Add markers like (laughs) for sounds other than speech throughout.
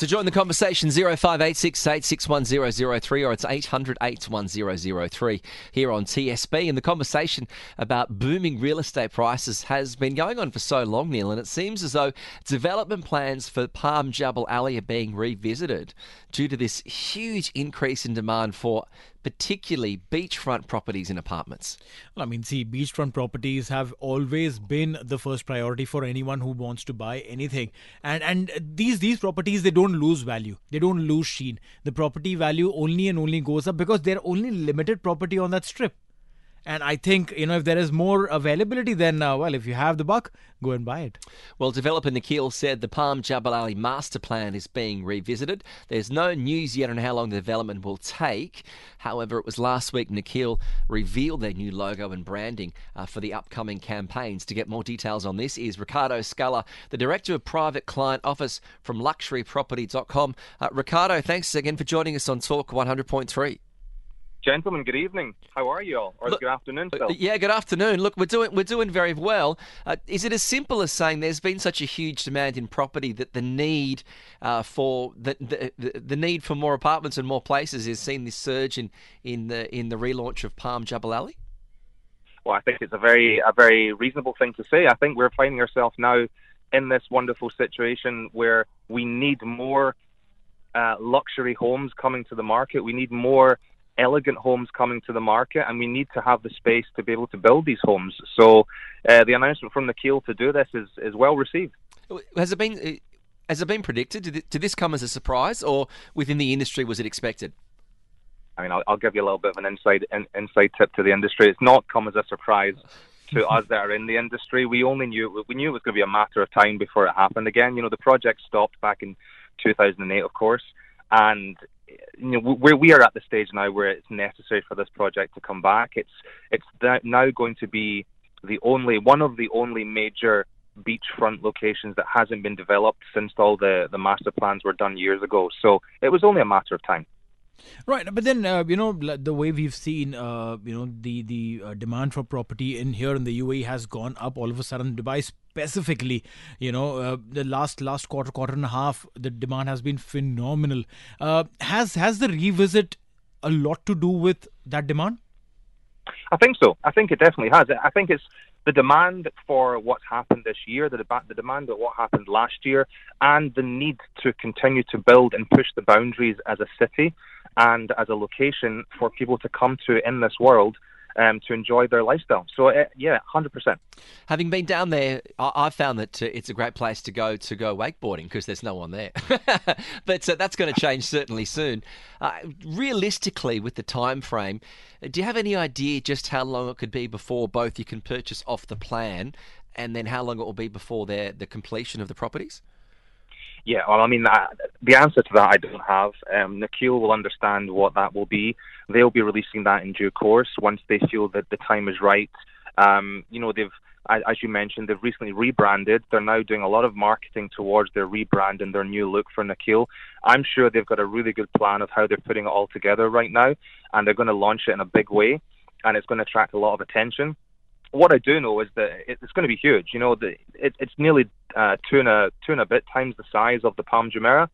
To join the conversation, 0586 861003 or it's 800 81003 here on TSB. And the conversation about booming real estate prices has been going on for so long, Neeil, and it seems as though development plans for Palm Jebel Ali are being revisited due to this huge increase in demand for particularly beachfront properties and apartments. Well, I mean, see, beachfront properties have always been the first priority for anyone who wants to buy anything. And and these these properties they don't lose value. They don't lose sheen. The property value only and only goes up because they're only limited property on that strip. And I think, you know, if there is more availability, then, uh, well, if you have the buck, go and buy it. Well, developer Nakheel said the Palm Jebel Ali master plan is being revisited. There's no news yet on how long the development will take. However, it was last week Nakheel revealed their new logo and branding uh, for the upcoming campaigns. To get more details on this is Riccardo Scala, the Director of Private Client Office from luxuryproperty.com. Uh, Riccardo, thanks again for joining us on Talk 100.3. Gentlemen, good evening. How are you all? Or Look, good afternoon, uh, Phil. Yeah, good afternoon. Look, we're doing we're doing very well. Uh, is it as simple as saying there's been such a huge demand in property that the need uh, for the, the the need for more apartments and more places has seen this surge in in the in the relaunch of Palm Jebel Ali? Well, I think it's a very a very reasonable thing to say. I think we're finding ourselves now in this wonderful situation where we need more uh, luxury homes coming to the market. We need more elegant homes coming to the market, and we need to have the space to be able to build these homes. So, uh, the announcement from Nakheel to do this is, is well received. Has it been uh, has it been predicted? Did, it, did this come as a surprise, or within the industry was it expected? I mean, I'll, I'll give you a little bit of an inside in, inside tip to the industry. It's not come as a surprise to (laughs) us that are in the industry. We only knew we knew it was going to be a matter of time before it happened again. You know, the project stopped back in 2008, of course, and you know we we are at the stage now where it's necessary for this project to come back. It's it's now going to be the only one of the only major beachfront locations that hasn't been developed since all the the master plans were done years ago. So it was only a matter of time. Right, but then uh, you know the way we've seen, uh, you know the the uh, demand for property in here in the UAE has gone up all of a sudden. Dubai specifically, you know, uh, the last last quarter, quarter and a half, the demand has been phenomenal. Uh, has has the revisit a lot to do with that demand? I think so. I think it definitely has. I think it's the demand for what's happened this year, the, deba- the demand of what happened last year, and the need to continue to build and push the boundaries as a city and as a location for people to come to in this world um, to enjoy their lifestyle. So uh, yeah, hundred percent. Having been down there, I- found that uh, it's a great place to go to go wakeboarding because there's no one there. (laughs) but uh, that's going to change certainly soon. Uh, realistically, with the time frame, do you have any idea just how long it could be before both you can purchase off the plan, and then how long it will be before the completion of the properties? Yeah, well, I mean, uh, the answer to that I don't have. Um, Nakheel will understand what that will be. They'll be releasing that in due course once they feel that the time is right. Um, you know, they've, as you mentioned, they've recently rebranded. They're now doing a lot of marketing towards their rebrand and their new look for Nakheel. I'm sure they've got a really good plan of how they're putting it all together right now, and they're going to launch it in a big way, and it's going to attract a lot of attention what I do know is that it's going to be huge. You know, the, it, it's nearly uh, two and a two and a bit times the size of the Palm Jumeirah.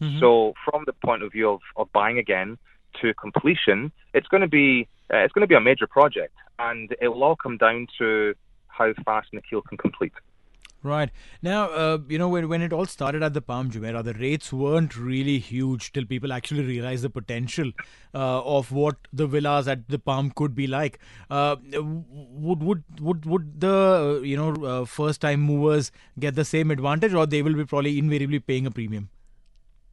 Mm-hmm. So, from the point of view of, of buying again to completion, it's going to be uh, it's going to be a major project, and it will all come down to how fast Nakheel can complete. Right. Now, uh, you know, when, when it all started at the Palm Jumeirah, the rates weren't really huge till people actually realized the potential uh, of what the villas at the Palm could be like. Uh, would, would, would, would the, you know, uh, first time movers get the same advantage or they will be probably invariably paying a premium?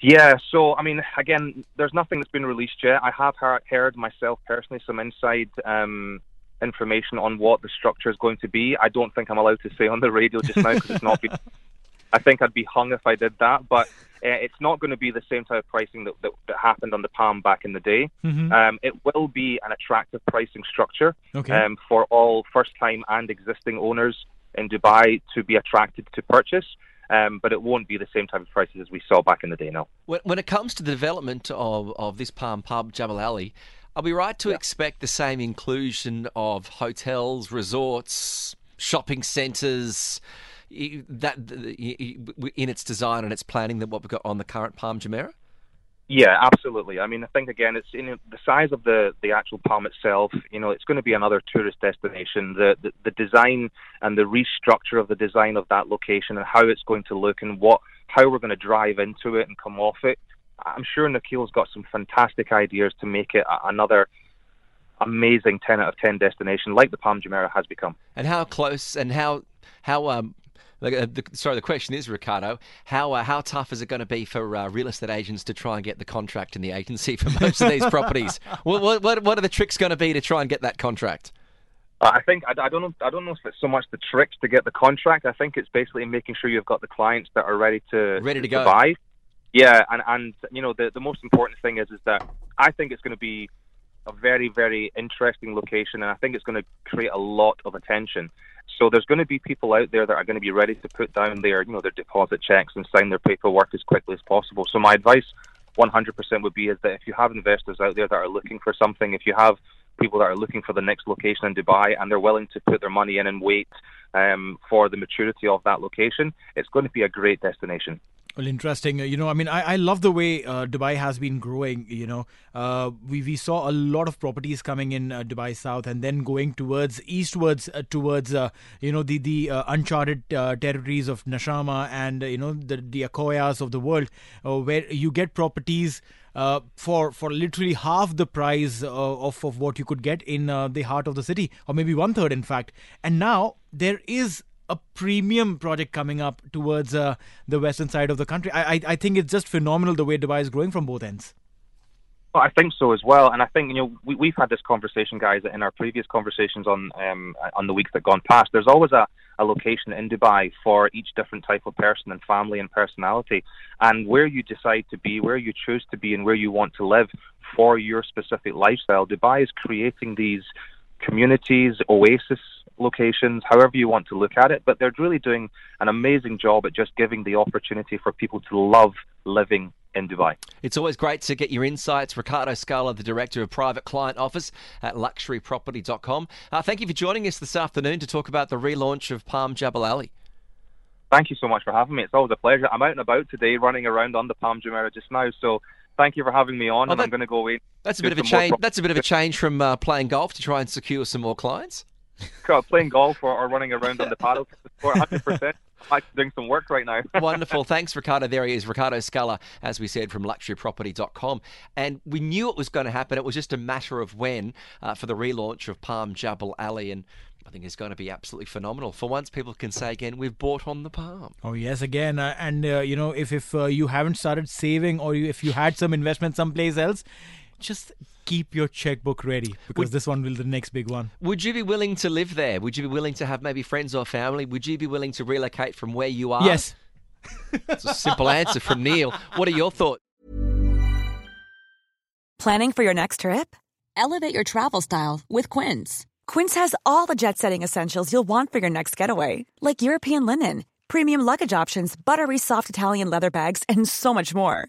Yeah, so I mean, again, there's nothing that's been released yet. I have heard myself personally some inside um, information on what the structure is going to be. I don't think I'm allowed to say on the radio just now because it's not. Been, (laughs) I think I'd be hung if I did that, but uh, it's not going to be the same type of pricing that, that, that happened on the Palm back in the day. Mm-hmm. Um, it will be an attractive pricing structure okay. um, for all first-time and existing owners in Dubai to be attracted to purchase. Um, but it won't be the same type of prices as we saw back in the day now. When, when it comes to the development of, of this Palm Pub, Jebel Ali, are we right to yeah. expect the same inclusion of hotels, resorts, shopping centres, that in its design and its planning than what we've got on the current Palm Jumeirah? Yeah, absolutely. I mean, I think again, it's in the size of the the actual palm itself. You know, it's going to be another tourist destination. The, the the design and the restructure of the design of that location and how it's going to look and what how we're going to drive into it and come off it I'm sure Nakheel's got some fantastic ideas to make it another amazing 10 out of 10 destination like the Palm Jumeirah has become. And how close and how how um the, the, sorry, the question is, Riccardo, how uh, how tough is it going to be for uh, real estate agents to try and get the contract in the agency for most of these properties? (laughs) What, what, what are the tricks going to be to try and get that contract? Uh, I think I, I, don't know. I don't know if it's so much the tricks to get the contract. I think it's basically making sure you've got the clients that are ready to ready to, to go. buy. Yeah, and and you know the the most important thing is is that I think it's going to be a very very interesting location, and I think it's going to create a lot of attention. So there's going to be people out there that are going to be ready to put down their you know their deposit checks and sign their paperwork as quickly as possible. So my advice, 100% would be is that if you have investors out there that are looking for something, if you have people that are looking for the next location in Dubai and they're willing to put their money in and wait um, for the maturity of that location, it's going to be a great destination. Well, interesting. You know, I mean, I, I love the way uh, Dubai has been growing. You know, uh, we we saw a lot of properties coming in uh, Dubai South and then going towards eastwards uh, towards uh, you know the the uh, uncharted territories of Nshama and you know the the Akoyas of the world, where you get properties. for for literally half the price of of what you could get in the heart of the city, or maybe one third, in fact. And now there is a premium project coming up towards uh, the western side of the country. I, I, I think it's just phenomenal the way Dubai is growing from both ends. Well, I think so as well, and I think you know we, we've had this conversation, guys, in our previous conversations on um, on the weeks that gone past. There's always a, a location in Dubai for each different type of person and family and personality, and where you decide to be, where you choose to be, and where you want to live for your specific lifestyle. Dubai is creating these communities, oasis locations, however you want to look at it. But they're really doing an amazing job at just giving the opportunity for people to love living in Dubai. It's always great to get your insights. Riccardo Scala, the Director of Private Client Office at luxuryproperty.com. Uh, thank you for joining us this afternoon to talk about the relaunch of Palm Jebel Ali. Thank you so much for having me. It's always a pleasure. I'm out and about today running around on the Palm Jumeirah just now, so thank you for having me on, oh, and that, I'm going to go away. That's a bit of a change. That's a bit of a change from uh, playing golf to try and secure some more clients. Playing golf or, or, running around on the paddle. 100%. I'm doing some work right now. (laughs) Wonderful. Thanks, Riccardo. There he is, Riccardo Scala, as we said, from luxuryproperty.com. And we knew it was going to happen. It was just a matter of when uh, for the relaunch of Palm Jebel Ali. And I think it's going to be absolutely phenomenal. For once, people can say again, we've bought on the palm. Oh yes, again, uh, and uh, you know, if if uh, you haven't started saving or you, if you had some investment someplace else, just keep your checkbook ready because would, this one will be the next big one. Would you be willing to live there? Would you be willing to have maybe friends or family? Would you be willing to relocate from where you are? Yes. It's a simple answer from Neeil. What are your thoughts? Planning for your next trip? Elevate your travel style with Quince. Quince has all the jet setting essentials you'll want for your next getaway, like European linen, premium luggage options, buttery soft Italian leather bags, and so much more.